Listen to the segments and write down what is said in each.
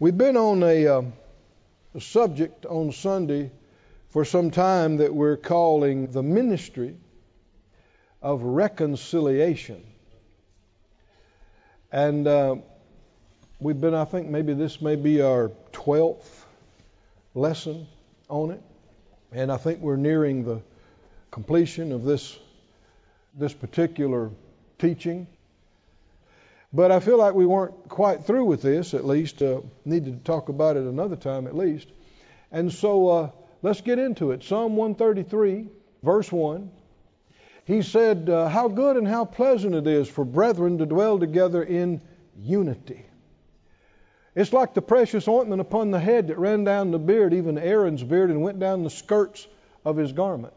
We've been on a, uh, a subject on Sunday for some time that we're calling the ministry of reconciliation. And uh, we've been, I think, maybe this may be our 12th lesson on it. And I think we're nearing the completion of this, this particular teaching. But I feel like we weren't quite through with this, at least. Uh, needed to talk about it another time, at least. And so uh, let's get into it. Psalm 133, verse 1. He said, uh, How good and how pleasant it is for brethren to dwell together in unity. It's like the precious ointment upon the head that ran down the beard, even Aaron's beard, and went down the skirts of his garment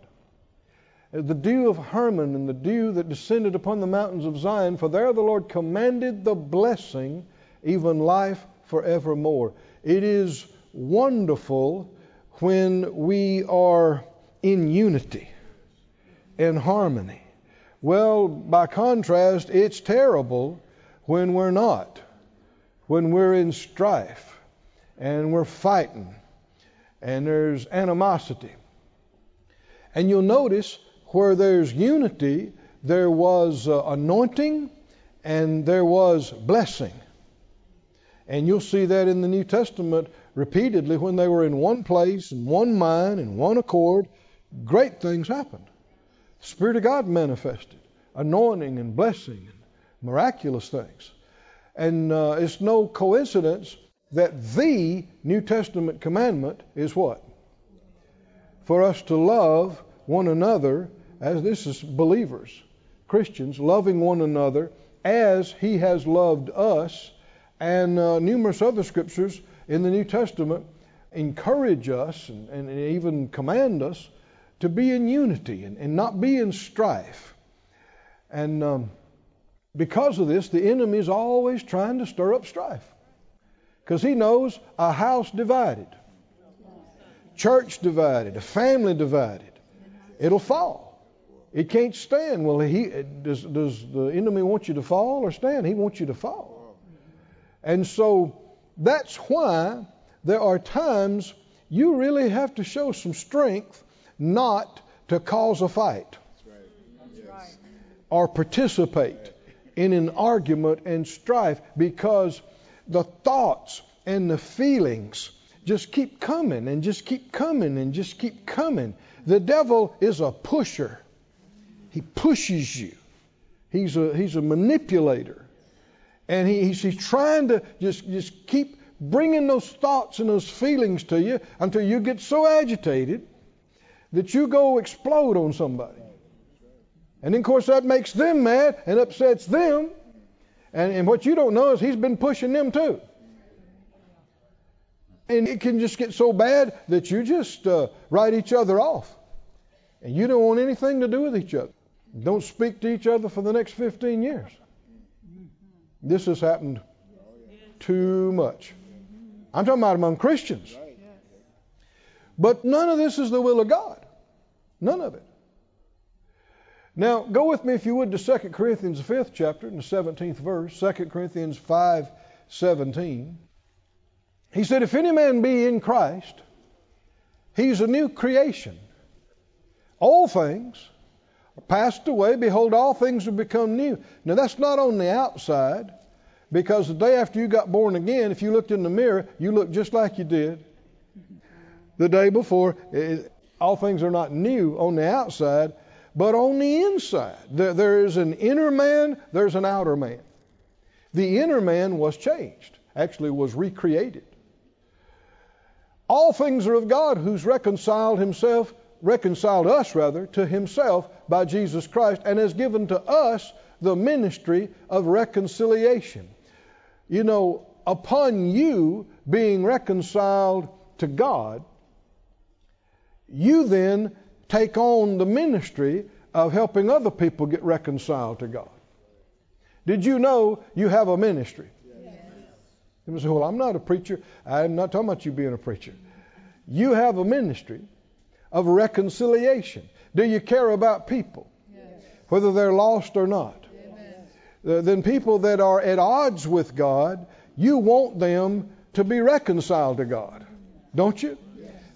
the dew of Hermon and the dew that descended upon the mountains of Zion, for there the Lord commanded the blessing, even life forevermore. It is wonderful when we are in unity and harmony. Well, by contrast, it's terrible when we're not, when we're in strife and we're fighting and there's animosity. And you'll notice where there's unity, there was uh, anointing and there was blessing. And you'll see that in the New Testament repeatedly when they were in one place, in one mind, in one accord, great things happened. The Spirit of God manifested, anointing and blessing and miraculous things. And uh, it's no coincidence that the New Testament commandment is what? For us to love one another as this is believers, Christians, loving one another as He has loved us. And uh, numerous other scriptures in the New Testament encourage us and, and even command us to be in unity and, and not be in strife. And um, because of this, the enemy is always trying to stir up strife. Because he knows a house divided, church divided, a family divided, it'll fall. It can't stand. Well, he does, does the enemy want you to fall or stand? He wants you to fall. And so that's why there are times you really have to show some strength not to cause a fight or participate in an argument and strife because the thoughts and the feelings just keep coming and just keep coming and just keep coming. The devil is a pusher. He pushes you. He's a, he's a manipulator. And he, he's, he's trying to just, just keep bringing those thoughts and those feelings to you until you get so agitated that you go explode on somebody. And then, of course, that makes them mad and upsets them. And, and what you don't know is he's been pushing them too. And it can just get so bad that you just uh, write each other off. And you don't want anything to do with each other don't speak to each other for the next 15 years. This has happened too much. I'm talking about among Christians. But none of this is the will of God. None of it. Now, go with me, if you would, to 2 Corinthians, the 5th chapter, and the 17th verse, 2 Corinthians 5 17. He said, If any man be in Christ, he's a new creation. All things passed away. Behold, all things have become new. Now, that's not on the outside, because the day after you got born again, if you looked in the mirror, you looked just like you did the day before. It, all things are not new on the outside, but on the inside. There, there is an inner man, there's an outer man. The inner man was changed, actually, was recreated. All things are of God who's reconciled himself reconciled us rather to himself by Jesus Christ and has given to us the ministry of reconciliation. You know, upon you being reconciled to God, you then take on the ministry of helping other people get reconciled to God. Did you know you have a ministry? Yes. You say, well, I'm not a preacher. I'm not talking about you being a preacher. You have a ministry of reconciliation? Do you care about people, yes. whether they're lost or not? Then people that are at odds with God, you want them to be reconciled to God, don't you?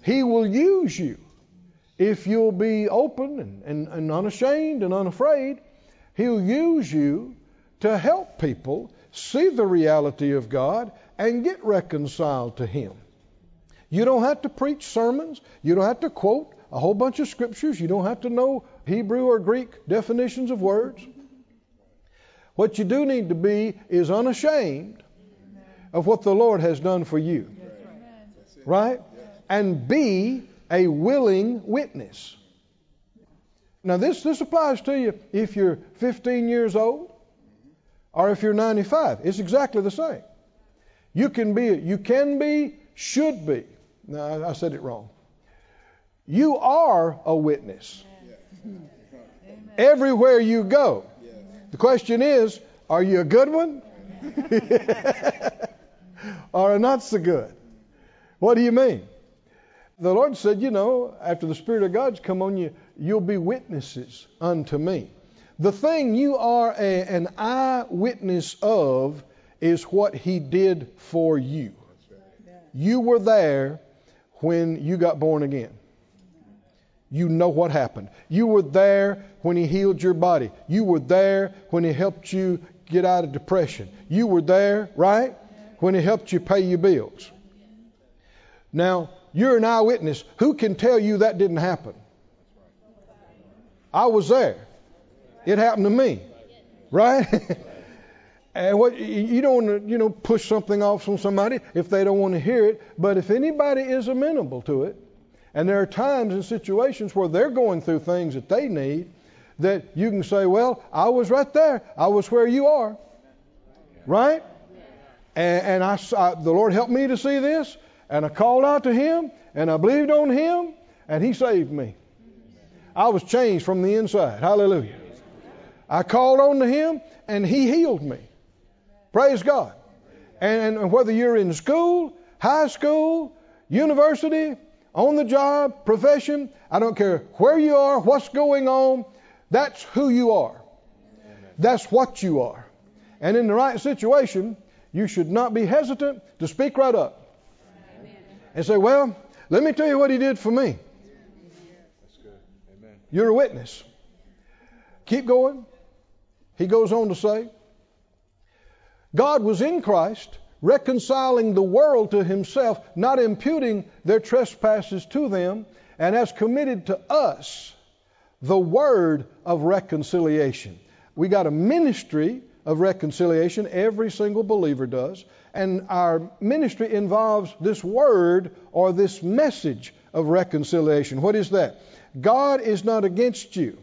He will use you if you'll be open and, and, and unashamed and unafraid. He'll use you to help people see the reality of God and get reconciled to Him. You don't have to preach sermons. You don't have to quote a whole bunch of scriptures. You don't have to know Hebrew or Greek definitions of words. What you do need to be is unashamed of what the Lord has done for you. Right? And be a willing witness. Now, this, this applies to you if you're 15 years old or if you're 95. It's exactly the same. You can be, you can be, should be. No, I said it wrong. You are a witness. Everywhere you go. The question is, are you a good one? or not so good? What do you mean? The Lord said, you know, after the Spirit of God's come on you, you'll be witnesses unto me. The thing you are a, an eyewitness of is what He did for you. You were there when you got born again. You know what happened. You were there when He healed your body. You were there when He helped you get out of depression. You were there, right? When He helped you pay your bills. Now, you're an eyewitness. Who can tell you that didn't happen? I was there. It happened to me. Right? and what you don't want to, you know, push something off on somebody if they don't want to hear it. But if anybody is amenable to it, and there are times and situations where they're going through things that they need, that you can say, Well, I was right there. I was where you are. Right? And, and I, I, the Lord helped me to see this, and I called out to Him, and I believed on Him, and He saved me. I was changed from the inside. Hallelujah. I called on to Him, and He healed me. Praise God. And, whether you're in school, high school, university, on the job, profession, I don't care where you are, what's going on, that's who you are. That's what you are. And in the right situation, you should not be hesitant to speak right up and say, Well, let me tell you what he did for me. You're a witness. Keep going. He goes on to say, God was in Christ reconciling the world to himself, not imputing their trespasses to them, and has committed to us the word of reconciliation. We got a ministry of reconciliation, every single believer does, and our ministry involves this word or this message of reconciliation. What is that? God is not against you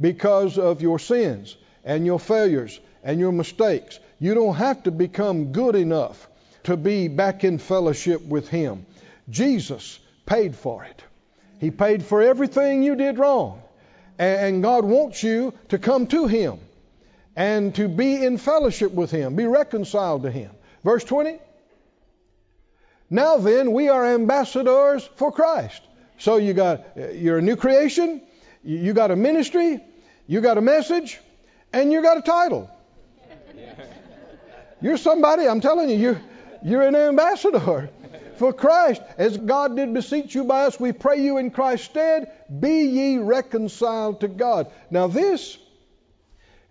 because of your sins and your failures and your mistakes. You don't have to become good enough to be back in fellowship with Him. Jesus paid for it. He paid for everything you did wrong. And God wants you to come to Him and to be in fellowship with Him, be reconciled to Him. Verse 20. Now then, we are ambassadors for Christ. So you got you're a new creation, you got a ministry, you got a message, and you got a title. You're somebody, I'm telling you, you're, you're an ambassador for Christ. As God did beseech you by us, we pray you in Christ's stead, be ye reconciled to God. Now, this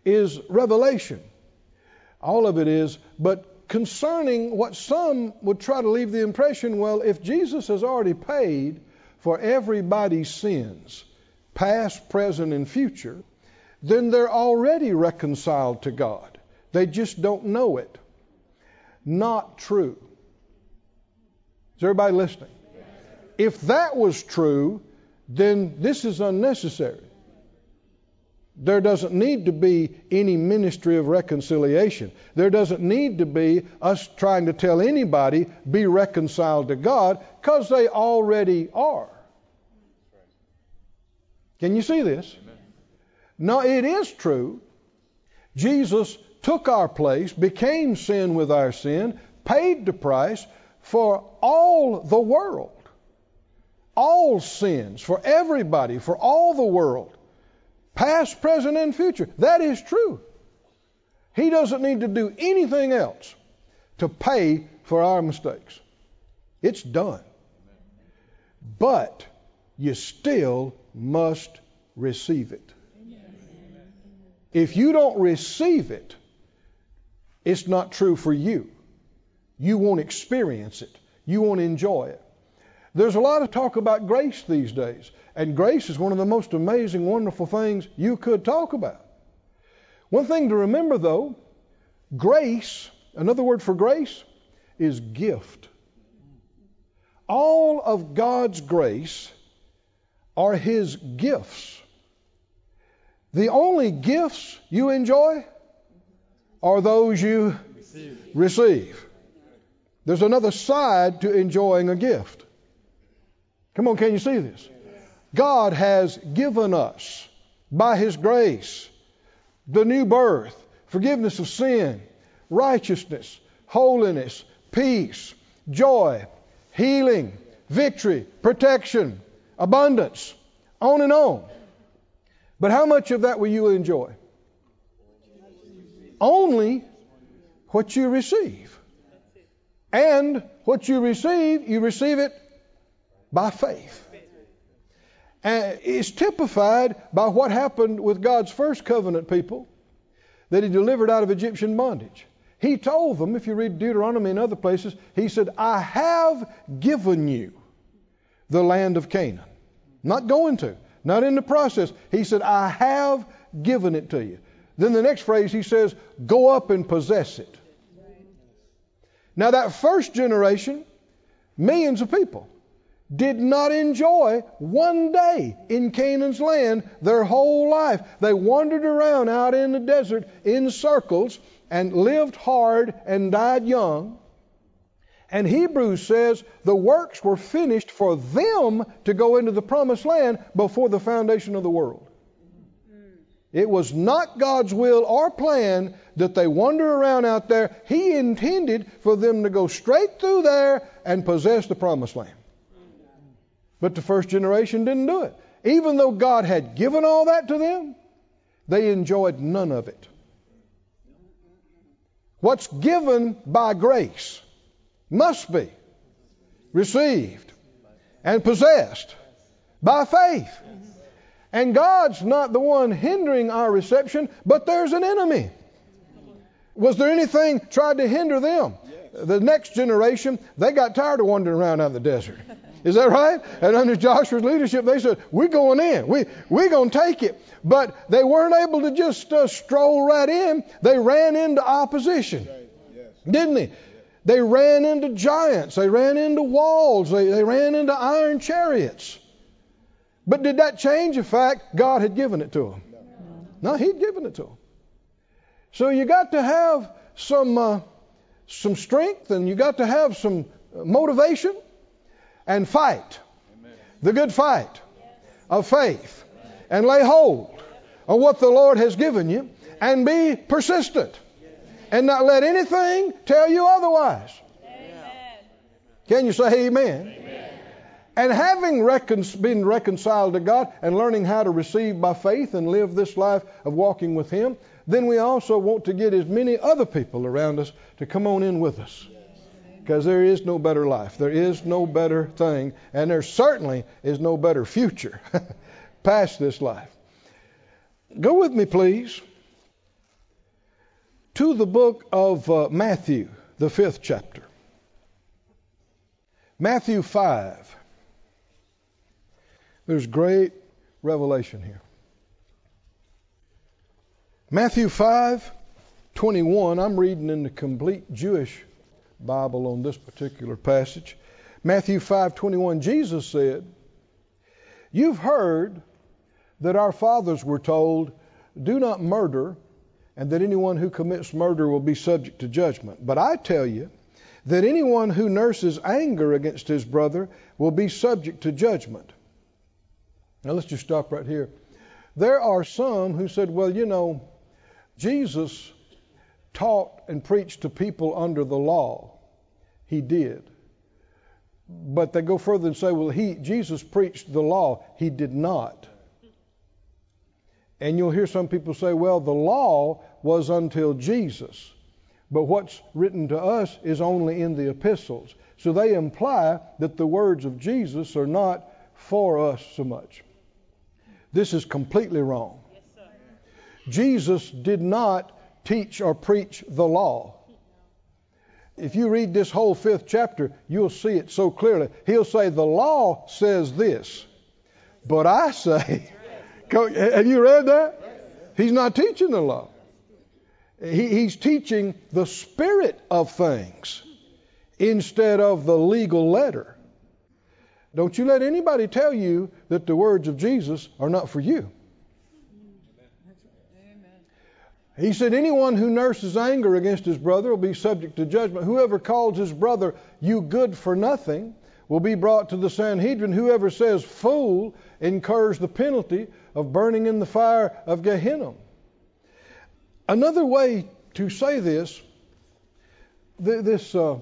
is revelation. All of it is, but concerning what some would try to leave the impression well, if Jesus has already paid for everybody's sins, past, present, and future, then they're already reconciled to God. They just don't know it not true. Is everybody listening? If that was true, then this is unnecessary. There doesn't need to be any ministry of reconciliation. There doesn't need to be us trying to tell anybody, be reconciled to God, because they already are. Can you see this? No, it is true. Jesus took our place, became sin with our sin, paid the price for all the world. All sins, for everybody, for all the world. Past, present, and future. That is true. He doesn't need to do anything else to pay for our mistakes. It's done. But you still must receive it. If you don't receive it, it's not true for you. You won't experience it. You won't enjoy it. There's a lot of talk about grace these days, and grace is one of the most amazing, wonderful things you could talk about. One thing to remember, though grace, another word for grace, is gift. All of God's grace are His gifts. The only gifts you enjoy are those you receive. receive. There's another side to enjoying a gift. Come on, can you see this? God has given us, by His grace, the new birth, forgiveness of sin, righteousness, holiness, peace, joy, healing, victory, protection, abundance, on and on. But how much of that will you enjoy? Only what you receive. And what you receive, you receive it by faith. And it's typified by what happened with God's first covenant people that He delivered out of Egyptian bondage. He told them, if you read Deuteronomy and other places, He said, I have given you the land of Canaan. Not going to, not in the process. He said, I have given it to you. Then the next phrase, He says, Go up and possess it. Now, that first generation, millions of people, did not enjoy one day in Canaan's land their whole life. They wandered around out in the desert in circles and lived hard and died young. And Hebrews says the works were finished for them to go into the promised land before the foundation of the world. It was not God's will or plan that they wander around out there. He intended for them to go straight through there and possess the promised land. But the first generation didn't do it. Even though God had given all that to them, they enjoyed none of it. What's given by grace must be received and possessed by faith. And God's not the one hindering our reception, but there's an enemy. Was there anything tried to hinder them? The next generation, they got tired of wandering around out in the desert. Is that right? And under Joshua's leadership, they said, "We're going in. We we're going to take it." But they weren't able to just uh, stroll right in. They ran into opposition, didn't they? They ran into giants. They ran into walls. They, they ran into iron chariots. But did that change the fact God had given it to him? No, He'd given it to him. So you got to have some uh, some strength, and you got to have some motivation and fight the good fight of faith and lay hold of what the Lord has given you and be persistent and not let anything tell you otherwise. Can you say amen? And having recon- been reconciled to God and learning how to receive by faith and live this life of walking with Him, then we also want to get as many other people around us to come on in with us because there is no better life. There is no better thing, and there certainly is no better future past this life. Go with me, please, to the book of uh, Matthew, the fifth chapter. Matthew 5. There's great revelation here. Matthew 5, 21. I'm reading in the complete Jewish Bible on this particular passage. Matthew 5:21 Jesus said, "You've heard that our fathers were told, do not murder, and that anyone who commits murder will be subject to judgment. But I tell you that anyone who nurses anger against his brother will be subject to judgment." Now let's just stop right here. There are some who said, well, you know, Jesus taught and preached to people under the law. He did. But they go further and say, well, he, Jesus preached the law. He did not. And you'll hear some people say, well, the law was until Jesus. but what's written to us is only in the epistles. So they imply that the words of Jesus are not for us so much. This is completely wrong. Jesus did not teach or preach the law. If you read this whole fifth chapter, you'll see it so clearly. He'll say, The law says this, but I say, have you read that? He's not teaching the law. He, he's teaching the spirit of things instead of the legal letter. Don't you let anybody tell you that the words of Jesus are not for you. He said, Anyone who nurses anger against his brother will be subject to judgment. Whoever calls his brother, you good for nothing, will be brought to the Sanhedrin. Whoever says fool incurs the penalty of burning in the fire of Gehenna. Another way to say this, this uh,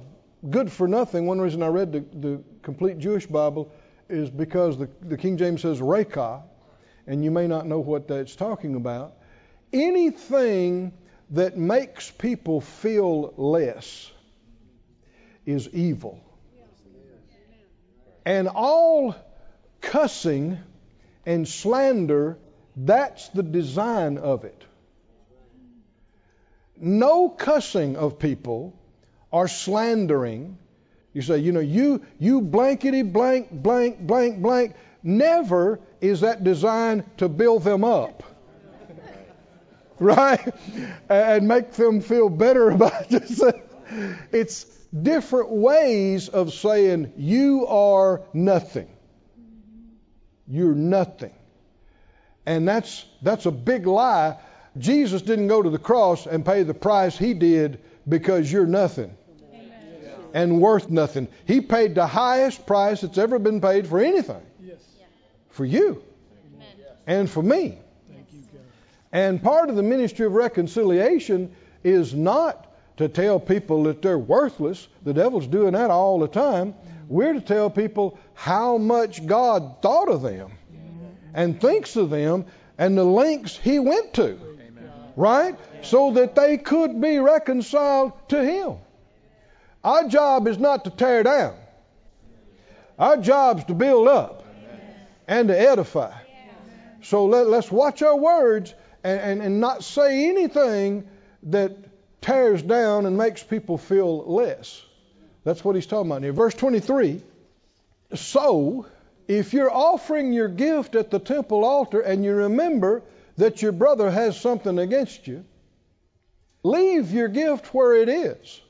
good for nothing, one reason I read the, the complete Jewish Bible is because the, the King James says Raca, and you may not know what that's talking about. Anything that makes people feel less is evil. And all cussing and slander, that's the design of it. No cussing of people or slandering. You say, you know, you you blankety blank blank blank blank. Never is that designed to build them up. right? And make them feel better about themselves. It's different ways of saying you are nothing. You're nothing. And that's that's a big lie. Jesus didn't go to the cross and pay the price he did because you're nothing. And worth nothing. He paid the highest price that's ever been paid for anything. Yes. For you Amen. and for me. And part of the ministry of reconciliation is not to tell people that they're worthless. The devil's doing that all the time. We're to tell people how much God thought of them and thinks of them and the lengths he went to. Right? So that they could be reconciled to him. Our job is not to tear down. Our job is to build up and to edify. So let, us watch our words and, and, and not say anything that tears down and makes people feel less. That's what he's talking about here. Verse 23 So, if you're offering your gift at the temple altar and you remember that your brother has something against you, leave your gift where it is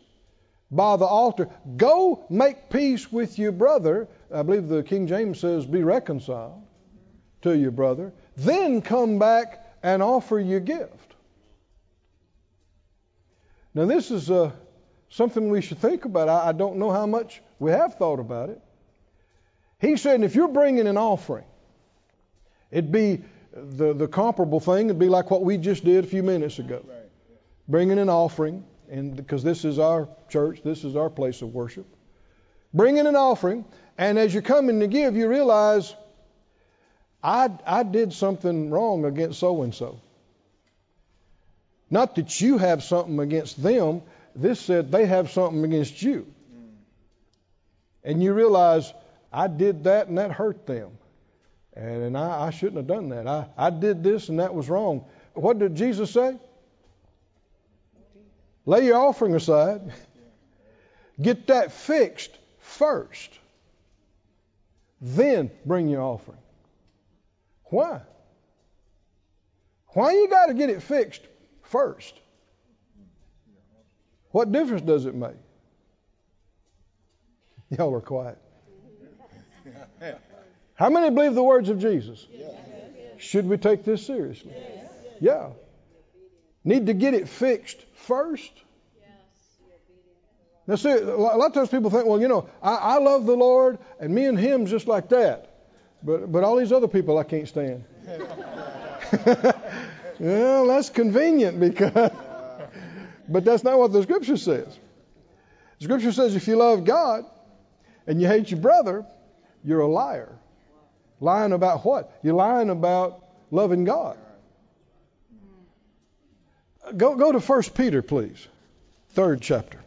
by the altar. Go make peace with your brother. I believe the King James says, be reconciled to your brother. Then come back and offer your gift. Now, this is uh, something we should think about. I, I don't know how much we have thought about it. He said, if you're bringing an offering, it'd be the, the comparable thing, it'd be like what we just did a few minutes ago. Bringing an offering, and because this is our church, this is our place of worship. Bringing an offering, and as you're coming to give, you realize I, I did something wrong against so and so. Not that you have something against them, this said they have something against you. And you realize, I did that and that hurt them. And, and I, I shouldn't have done that. I, I did this and that was wrong. What did Jesus say? Lay your offering aside. Get that fixed first. Then bring your offering. Why? Why you got to get it fixed first? What difference does it make? Y'all are quiet. How many believe the words of Jesus? Should we take this seriously? Yeah. Need to get it fixed first. Now, see, a lot of times people think, well, you know, I, I love the Lord, and me and Him's just like that. But, but all these other people I can't stand. well, that's convenient because, but that's not what the scripture says. The scripture says if you love God and you hate your brother, you're a liar. Lying about what? You're lying about loving God. Go, go to 1 Peter, please. third chapter.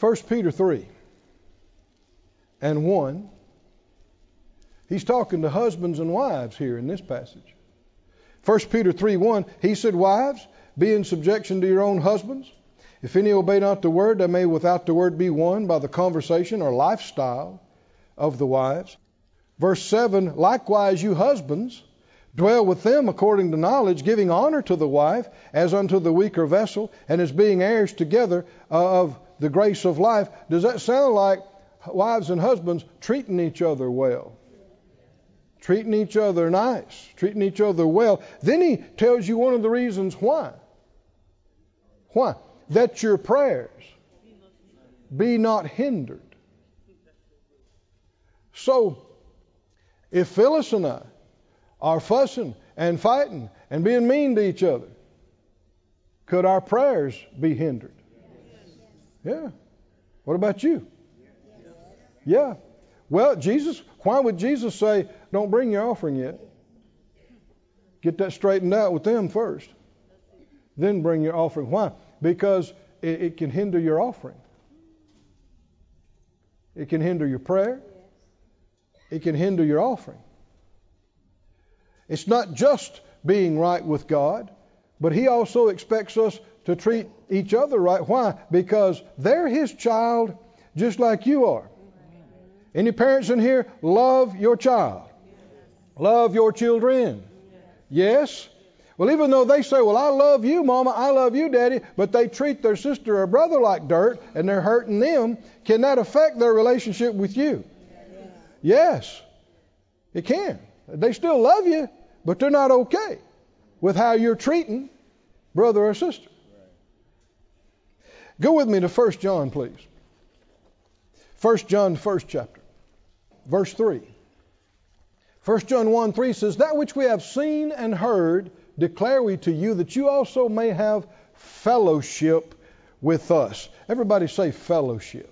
1 Peter 3 and 1. He's talking to husbands and wives here in this passage. 1 Peter 3 1, he said, Wives, be in subjection to your own husbands. If any obey not the word, they may without the word be won by the conversation or lifestyle of the wives. Verse 7 Likewise, you husbands, dwell with them according to knowledge, giving honor to the wife as unto the weaker vessel, and as being heirs together uh, of the grace of life. Does that sound like wives and husbands treating each other well? Treating each other nice, treating each other well. Then he tells you one of the reasons why. Why? That your prayers be not hindered. So, if Phyllis and I are fussing and fighting and being mean to each other, could our prayers be hindered? Yeah. What about you? Yeah. Well, Jesus, why would Jesus say, don't bring your offering yet? Get that straightened out with them first. Then bring your offering. Why? Because it, it can hinder your offering. It can hinder your prayer. It can hinder your offering. It's not just being right with God, but He also expects us to treat each other right. Why? Because they're His child just like you are. Any parents in here, love your child. Love your children. Yes? Well, even though they say, Well, I love you, Mama, I love you, Daddy, but they treat their sister or brother like dirt and they're hurting them, can that affect their relationship with you? Yes, it can. They still love you, but they're not okay with how you're treating brother or sister. Go with me to 1 John, please. 1 John, first chapter, verse 3. 1 John 1 3 says, That which we have seen and heard declare we to you, that you also may have fellowship with us. Everybody say fellowship.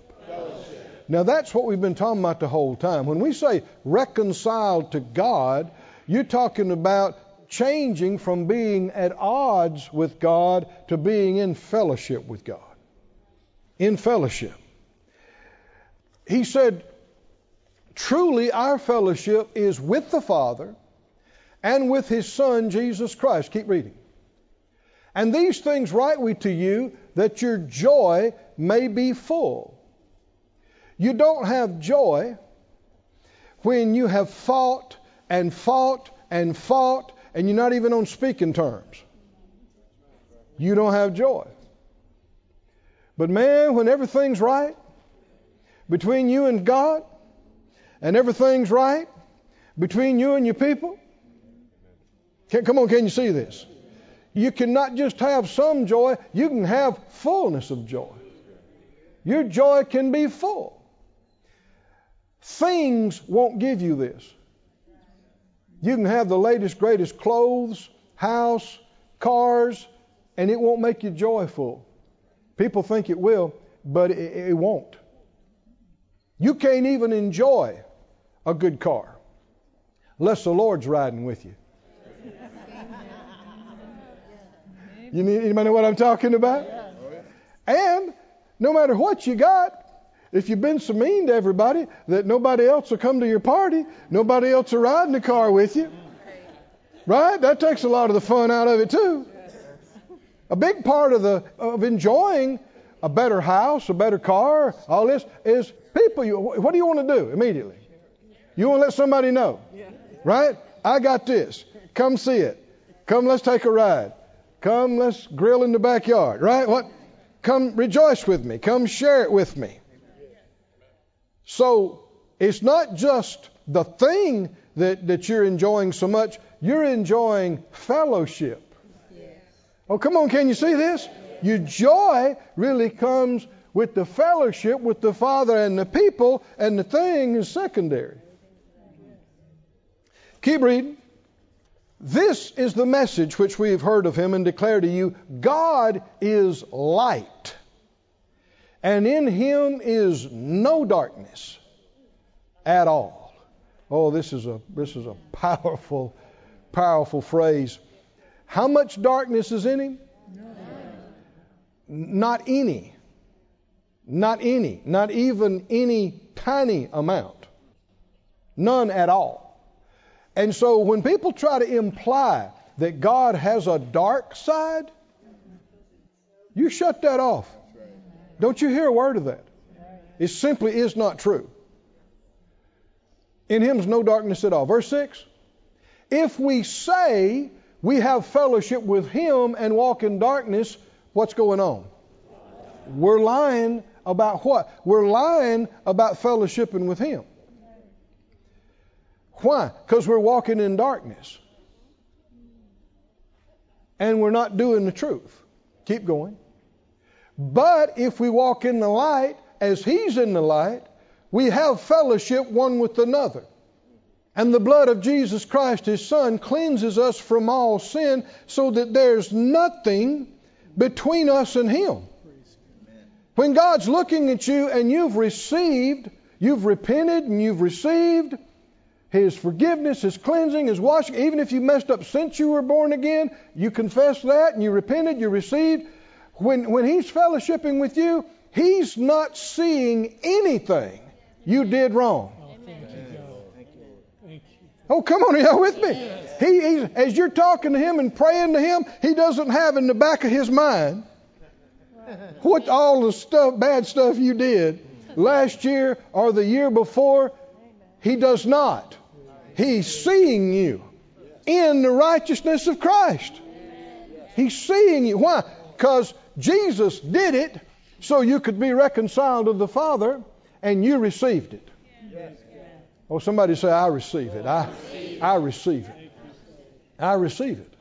Now that's what we've been talking about the whole time. When we say reconciled to God, you're talking about changing from being at odds with God to being in fellowship with God. In fellowship. He said, truly our fellowship is with the Father and with his Son, Jesus Christ. Keep reading. And these things write we to you that your joy may be full. You don't have joy when you have fought and fought and fought and you're not even on speaking terms. You don't have joy. But man, when everything's right between you and God, and everything's right between you and your people, can, come on, can you see this? You cannot just have some joy, you can have fullness of joy. Your joy can be full. Things won't give you this. You can have the latest, greatest clothes, house, cars, and it won't make you joyful. People think it will, but it, it won't. You can't even enjoy a good car unless the Lord's riding with you. You need, anybody know what I'm talking about? And no matter what you got, if you've been so mean to everybody that nobody else will come to your party, nobody else will ride in the car with you, right? That takes a lot of the fun out of it too. A big part of the of enjoying a better house, a better car, all this is people. You, what do you want to do immediately? You want to let somebody know, right? I got this. Come see it. Come, let's take a ride. Come, let's grill in the backyard, right? What? Come rejoice with me. Come share it with me. So it's not just the thing that, that you're enjoying so much, you're enjoying fellowship. Oh, come on, can you see this? Your joy really comes with the fellowship with the Father and the people, and the thing is secondary. Keep reading. This is the message which we have heard of him and declare to you God is light and in him is no darkness at all. Oh, this is a this is a powerful, powerful phrase. How much darkness is in him? Not any. Not any. Not even any tiny amount. None at all. And so when people try to imply that God has a dark side, you shut that off. Don't you hear a word of that? It simply is not true. In him is no darkness at all. Verse 6 If we say we have fellowship with him and walk in darkness, what's going on? We're lying about what? We're lying about fellowshipping with him. Why? Because we're walking in darkness. And we're not doing the truth. Keep going. But if we walk in the light, as He's in the light, we have fellowship one with another. And the blood of Jesus Christ, His Son, cleanses us from all sin so that there's nothing between us and Him. When God's looking at you and you've received, you've repented and you've received His forgiveness, His cleansing, His washing, even if you messed up since you were born again, you confess that and you repented, you received. When, when He's fellowshipping with you, He's not seeing anything you did wrong. Oh, come on, y'all with me? He, as you're talking to him and praying to him, he doesn't have in the back of his mind what all the stuff, bad stuff you did last year or the year before. He does not. He's seeing you in the righteousness of Christ. He's seeing you. Why? Because Jesus did it so you could be reconciled to the Father, and you received it. Oh, somebody say, I receive it. I, I receive it. I receive it.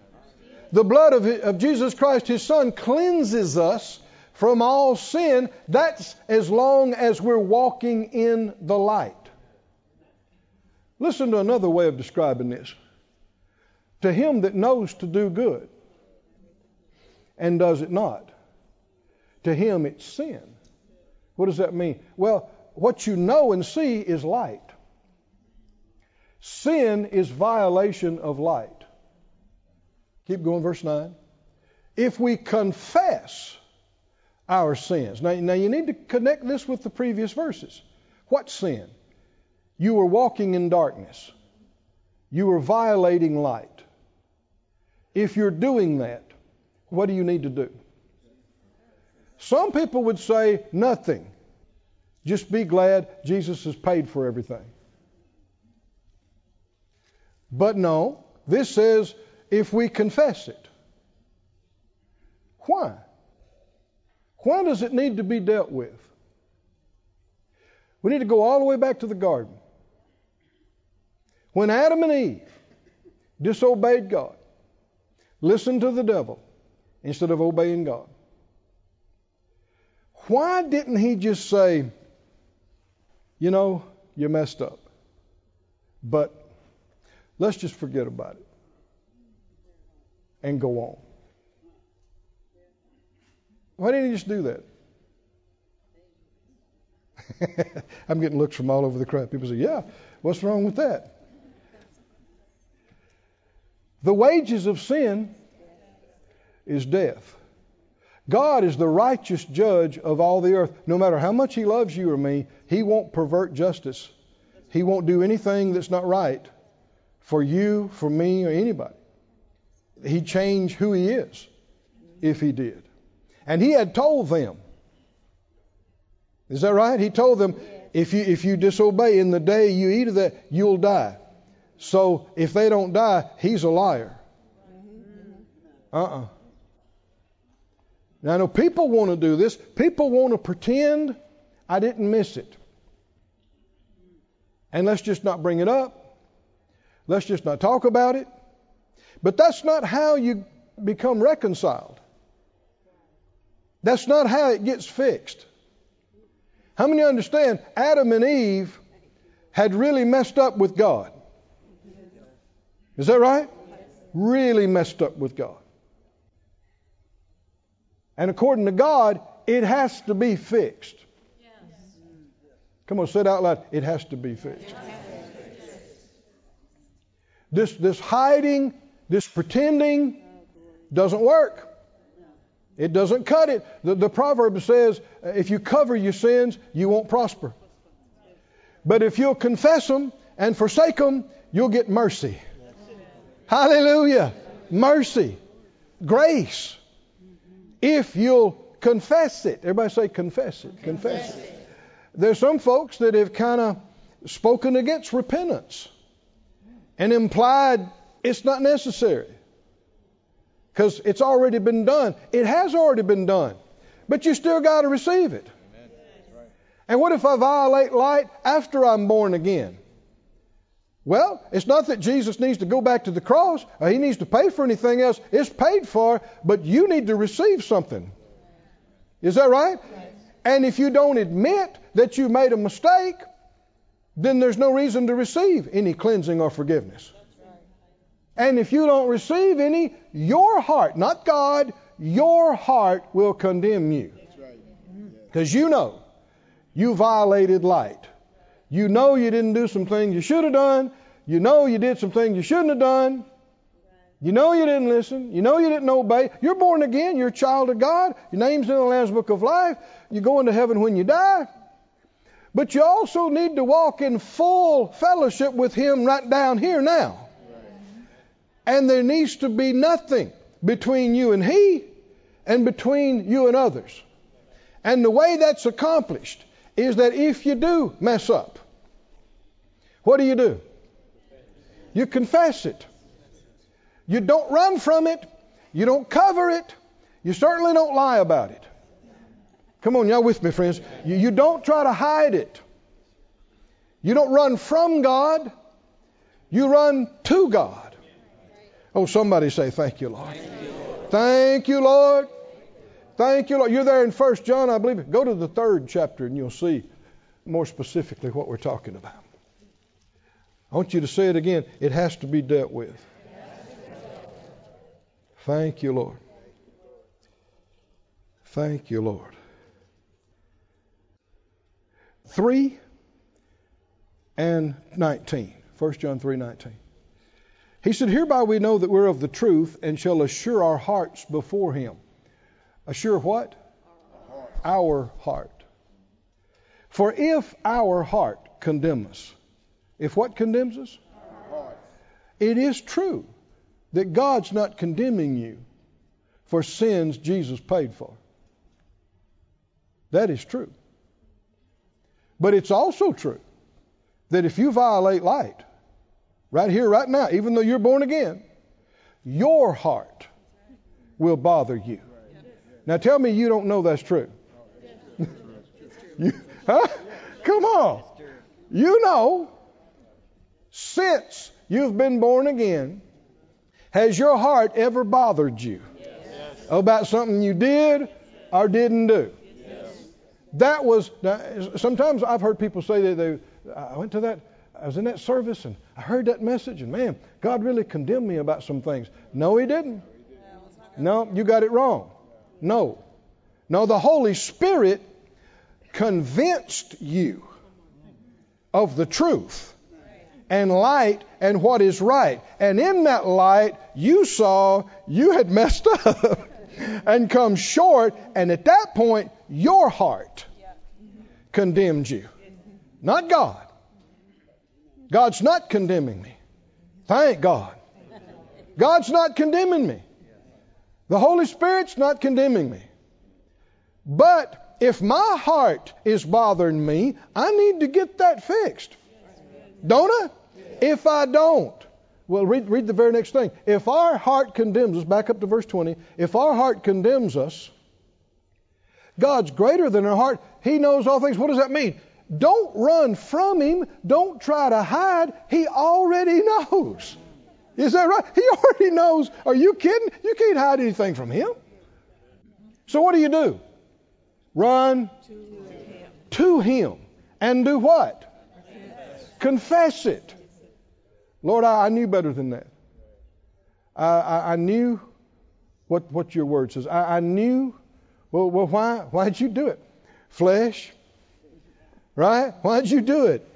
The blood of, of Jesus Christ, His Son, cleanses us from all sin. That's as long as we're walking in the light. Listen to another way of describing this. To him that knows to do good and does it not, to him it's sin. What does that mean? Well, what you know and see is light. Sin is violation of light. Keep going, verse 9. If we confess our sins. Now, now you need to connect this with the previous verses. What sin? You were walking in darkness. You were violating light. If you're doing that, what do you need to do? Some people would say nothing. Just be glad Jesus has paid for everything. But no, this says if we confess it. Why? Why does it need to be dealt with? We need to go all the way back to the garden. When Adam and Eve disobeyed God, listened to the devil instead of obeying God, why didn't he just say, you know, you messed up, but let's just forget about it and go on? Why didn't he just do that? I'm getting looks from all over the crowd. People say, yeah, what's wrong with that? The wages of sin is death. God is the righteous judge of all the earth. No matter how much He loves you or me, He won't pervert justice. He won't do anything that's not right for you, for me, or anybody. He'd change who He is if He did. And He had told them. Is that right? He told them, if you, if you disobey in the day you eat of that, you'll die. So if they don't die, He's a liar. Uh uh-uh. uh now, I know people want to do this. People want to pretend I didn't miss it. And let's just not bring it up. Let's just not talk about it. But that's not how you become reconciled. That's not how it gets fixed. How many understand Adam and Eve had really messed up with God? Is that right? Really messed up with God. And according to God, it has to be fixed. Yes. Come on, say it out loud. It has to be fixed. This, this hiding, this pretending doesn't work. It doesn't cut it. The, the proverb says, uh, if you cover your sins, you won't prosper. But if you'll confess them and forsake them, you'll get mercy. Hallelujah. Mercy. Grace. If you'll confess it. Everybody say confess it. Confess it. There's some folks that have kind of spoken against repentance and implied it's not necessary because it's already been done. It has already been done, but you still got to receive it. And what if I violate light after I'm born again? Well, it's not that Jesus needs to go back to the cross or he needs to pay for anything else. It's paid for, but you need to receive something. Is that right? And if you don't admit that you made a mistake, then there's no reason to receive any cleansing or forgiveness. And if you don't receive any, your heart, not God, your heart will condemn you. Because you know you violated light. You know you didn't do some things you should have done. You know you did some things you shouldn't have done. You know you didn't listen. You know you didn't obey. You're born again. You're a child of God. Your name's in the Lamb's Book of Life. You go into heaven when you die. But you also need to walk in full fellowship with Him right down here now. And there needs to be nothing between you and He and between you and others. And the way that's accomplished is that if you do mess up, what do you do? You confess it. You don't run from it. You don't cover it. You certainly don't lie about it. Come on, y'all with me, friends. You, you don't try to hide it. You don't run from God. You run to God. Oh, somebody say, Thank you, Lord. Thank you, Lord. Thank you, Lord. You're there in First John, I believe. Go to the third chapter and you'll see more specifically what we're talking about. I want you to say it again. It has to be dealt with. Thank you, Lord. Thank you, Lord. 3 and 19. 1 John 3 19. He said, Hereby we know that we're of the truth and shall assure our hearts before him. Assure what? Our heart. For if our heart condemn us, if what condemns us? It is true that God's not condemning you for sins Jesus paid for. That is true. But it's also true that if you violate light, right here, right now, even though you're born again, your heart will bother you. Now tell me you don't know that's true. you, huh? Come on. You know, since you've been born again, has your heart ever bothered you yes. about something you did or didn't do? Yes. That was, sometimes I've heard people say that they, I went to that, I was in that service and I heard that message and man, God really condemned me about some things. No, He didn't. No, you got it wrong. No. No, the Holy Spirit convinced you of the truth and light and what is right. And in that light, you saw you had messed up and come short. And at that point, your heart condemned you, not God. God's not condemning me. Thank God. God's not condemning me. The Holy Spirit's not condemning me. But if my heart is bothering me, I need to get that fixed. Don't I? If I don't, well, read, read the very next thing. If our heart condemns us, back up to verse 20, if our heart condemns us, God's greater than our heart. He knows all things. What does that mean? Don't run from Him. Don't try to hide. He already knows. Is that right? He already knows. Are you kidding? You can't hide anything from Him. So what do you do? Run to Him. To him. And do what? Confess it. Lord, I, I knew better than that. I, I, I, knew what, what your word says. I, knew, well, well, why, why'd you do it? Flesh, right? Why'd you do it?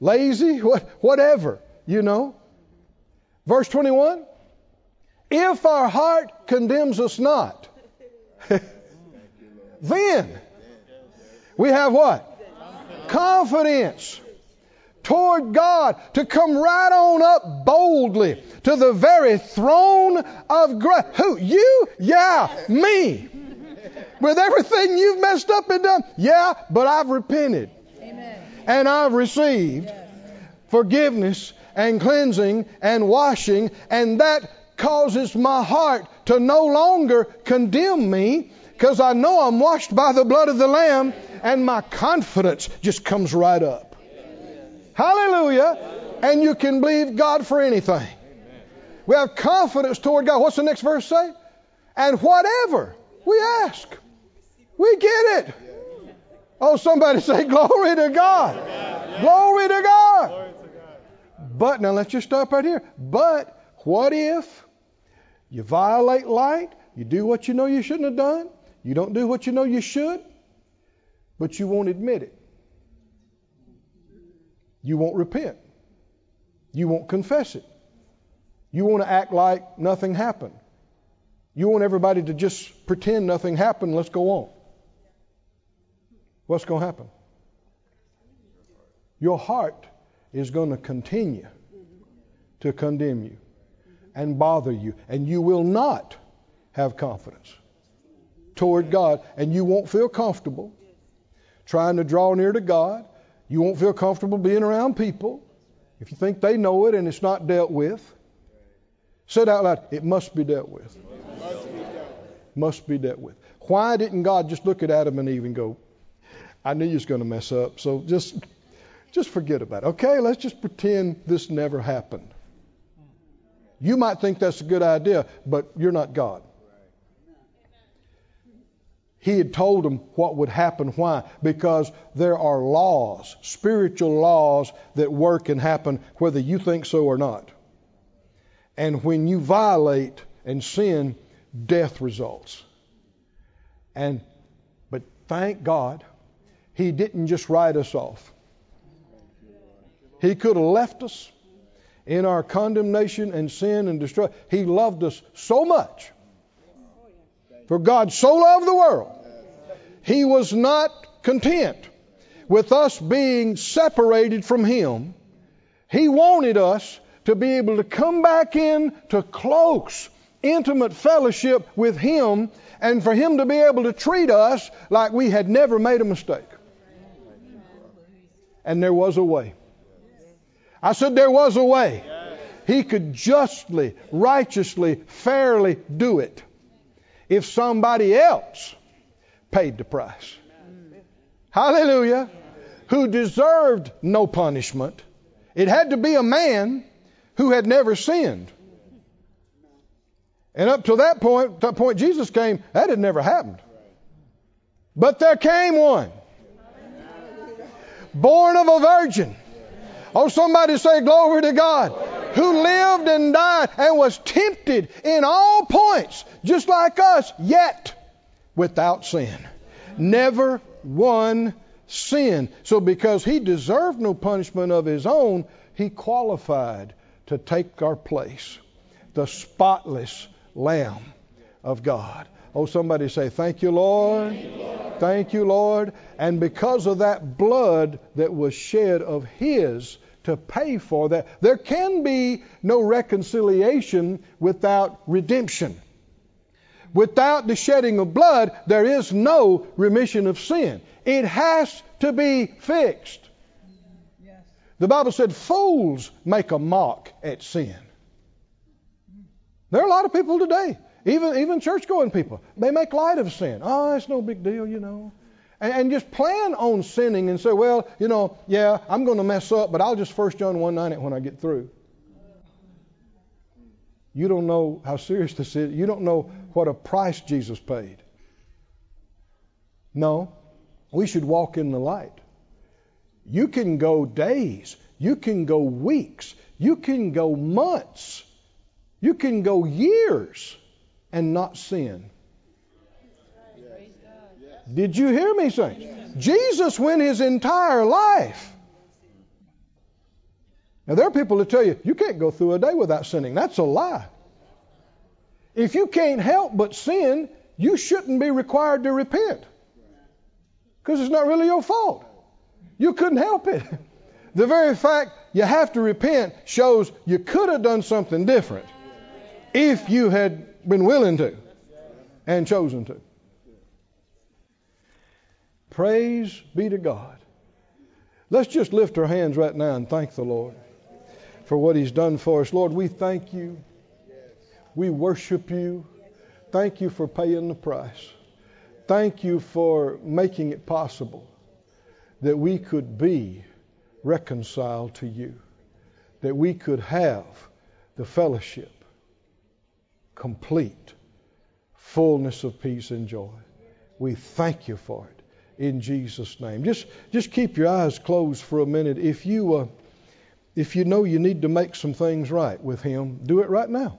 Lazy, what, whatever, you know. Verse 21 If our heart condemns us not, then we have what? Confidence toward God to come right on up boldly to the very throne of grace. Who? You? Yeah, me. With everything you've messed up and done. Yeah, but I've repented. Amen. And I've received forgiveness and cleansing and washing, and that causes my heart to no longer condemn me because I know I'm washed by the blood of the Lamb, and my confidence just comes right up. Hallelujah. And you can believe God for anything. We have confidence toward God. What's the next verse say? And whatever we ask, we get it. Oh, somebody say, Glory to God. Glory to God. But now let's just stop right here. But what if you violate light? You do what you know you shouldn't have done? You don't do what you know you should? But you won't admit it. You won't repent. You won't confess it. You want to act like nothing happened. You want everybody to just pretend nothing happened. Let's go on. What's going to happen? Your heart is going to continue to condemn you and bother you, and you will not have confidence toward God, and you won't feel comfortable trying to draw near to God. You won't feel comfortable being around people if you think they know it and it's not dealt with. Say it out loud. It must be dealt with. Must be dealt with. Why didn't God just look at Adam and Eve and go, I knew you was going to mess up, so just just forget about it. Okay, let's just pretend this never happened. You might think that's a good idea, but you're not God. He had told them what would happen. Why? Because there are laws, spiritual laws that work and happen whether you think so or not. And when you violate and sin, death results. And but thank God, He didn't just write us off. He could have left us in our condemnation and sin and destruction. He loved us so much. For God so loved the world, He was not content with us being separated from Him. He wanted us to be able to come back in to close, intimate fellowship with Him and for Him to be able to treat us like we had never made a mistake. And there was a way. I said there was a way. He could justly, righteously, fairly do it if somebody else paid the price. Hallelujah. Who deserved no punishment. It had to be a man who had never sinned. And up to that point, that point Jesus came, that had never happened. But there came one, born of a virgin. Oh, somebody say glory to God. Who lived and died and was tempted in all points, just like us, yet without sin. Never one sin. So because he deserved no punishment of his own, he qualified to take our place. The spotless Lamb of God. Oh, somebody say, Thank you, Lord. Thank you, Lord. Thank you, Lord. And because of that blood that was shed of His to pay for that, there can be no reconciliation without redemption. Without the shedding of blood, there is no remission of sin. It has to be fixed. The Bible said fools make a mock at sin. There are a lot of people today, even even church going people, they make light of sin. Oh, it's no big deal, you know. And, and just plan on sinning and say, well, you know, yeah, I'm going to mess up, but I'll just first John 1 9 it when I get through. You don't know how serious this is. You don't know what a price Jesus paid. No, we should walk in the light. You can go days, you can go weeks, you can go months, you can go years and not sin. Did you hear me say? Jesus went his entire life. Now, there are people that tell you, you can't go through a day without sinning. That's a lie. If you can't help but sin, you shouldn't be required to repent because it's not really your fault. You couldn't help it. The very fact you have to repent shows you could have done something different if you had been willing to and chosen to. Praise be to God. Let's just lift our hands right now and thank the Lord for what He's done for us. Lord, we thank you. We worship you. Thank you for paying the price. Thank you for making it possible that we could be reconciled to you, that we could have the fellowship, complete, fullness of peace and joy. We thank you for it in Jesus' name. Just, just keep your eyes closed for a minute. If you, uh, if you know you need to make some things right with Him, do it right now.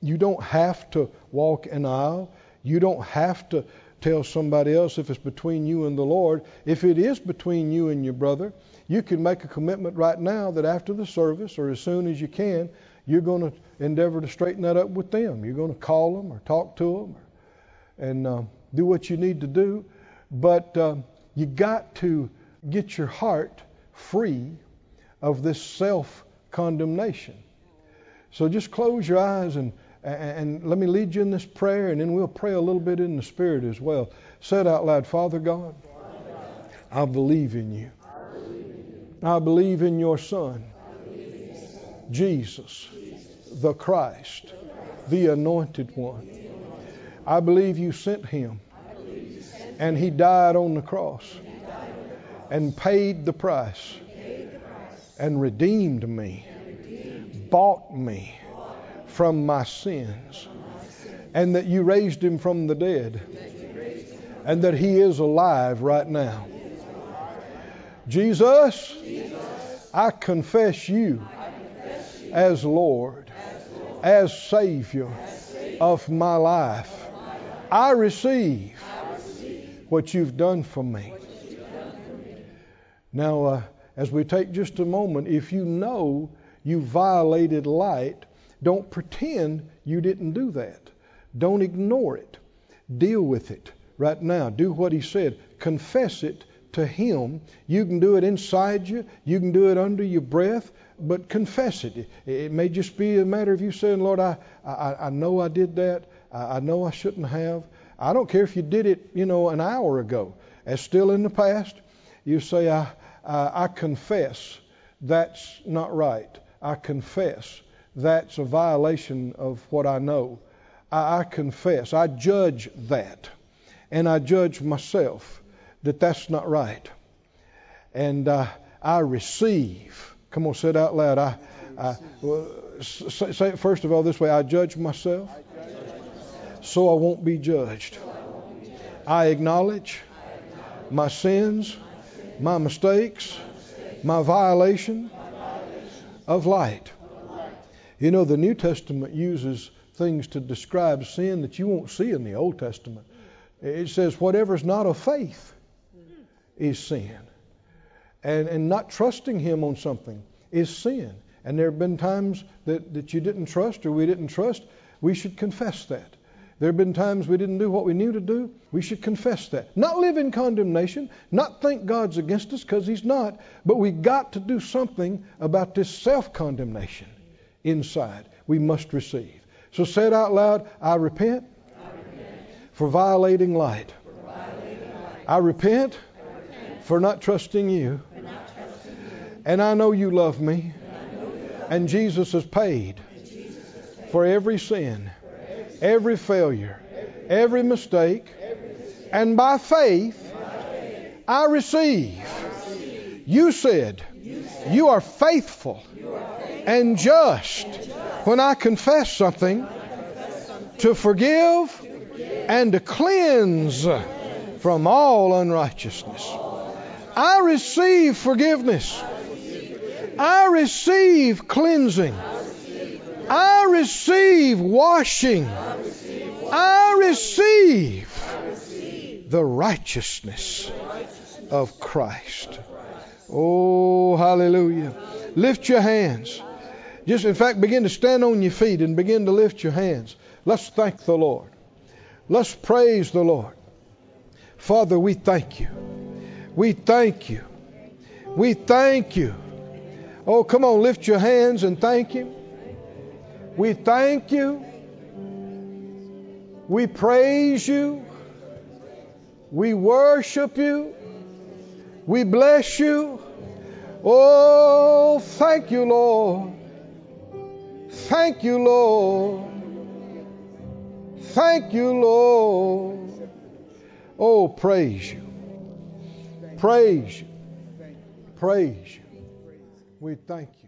You don't have to walk an aisle. You don't have to tell somebody else if it's between you and the Lord. If it is between you and your brother, you can make a commitment right now that after the service or as soon as you can, you're going to endeavor to straighten that up with them. You're going to call them or talk to them or, and uh, do what you need to do. But uh, you got to get your heart free of this self condemnation. So just close your eyes and and let me lead you in this prayer, and then we'll pray a little bit in the Spirit as well. Say it out loud Father God, I believe in you. I believe in your Son, Jesus, the Christ, the Anointed One. I believe you sent him, and he died on the cross and paid the price and redeemed me, bought me from my sins, and that you raised him from the dead, and that he is alive right now. Jesus, I confess you as Lord, as Savior of my life. I receive what you've done for me. Now, uh, as we take just a moment, if you know you violated light, don't pretend you didn't do that. Don't ignore it. Deal with it right now. Do what he said. Confess it to him. You can do it inside you, you can do it under your breath, but confess it. It may just be a matter of you saying, Lord, I, I, I know I did that. I, I know I shouldn't have. I don't care if you did it, you know, an hour ago. As still in the past, you say, I, I, I confess that's not right. I confess that's a violation of what I know. I, I confess, I judge that, and I judge myself that that's not right. And uh, I receive. Come on, say it out loud. I, I well, say, say, it first of all this way I judge myself so I won't be judged. I acknowledge my sins, my mistakes, my violation of light. You know, the New Testament uses things to describe sin that you won't see in the Old Testament. It says, whatever's not of faith is sin. And, and not trusting Him on something is sin. And there have been times that, that you didn't trust or we didn't trust. We should confess that. There have been times we didn't do what we knew to do. We should confess that. Not live in condemnation, not think God's against us because He's not, but we got to do something about this self condemnation inside. We must receive. So say it out loud I repent, I repent for, violating light. for violating light. I repent, I repent for not trusting you. Not trusting you. And I know you love me. And, you love and Jesus has paid, Jesus has paid for every sin, every, failure, every, mistake. And by faith, I, receive. You, said, you are faithful and just when I confess something to forgive and to cleanse from all unrighteousness. I receive forgiveness. I receive cleansing. I receive washing. I receive the righteousness of Christ. Oh, hallelujah. Lift your hands. Just, in fact, begin to stand on your feet and begin to lift your hands. Let's thank the Lord. Let's praise the Lord. Father, we thank you. We thank you. We thank you. Oh, come on, lift your hands and thank Him. We thank you. We praise you. We worship you. We bless you. Oh, thank you, Lord. Thank you, Lord. Thank you, Lord. Oh, praise you. Praise you. Praise you. We thank you.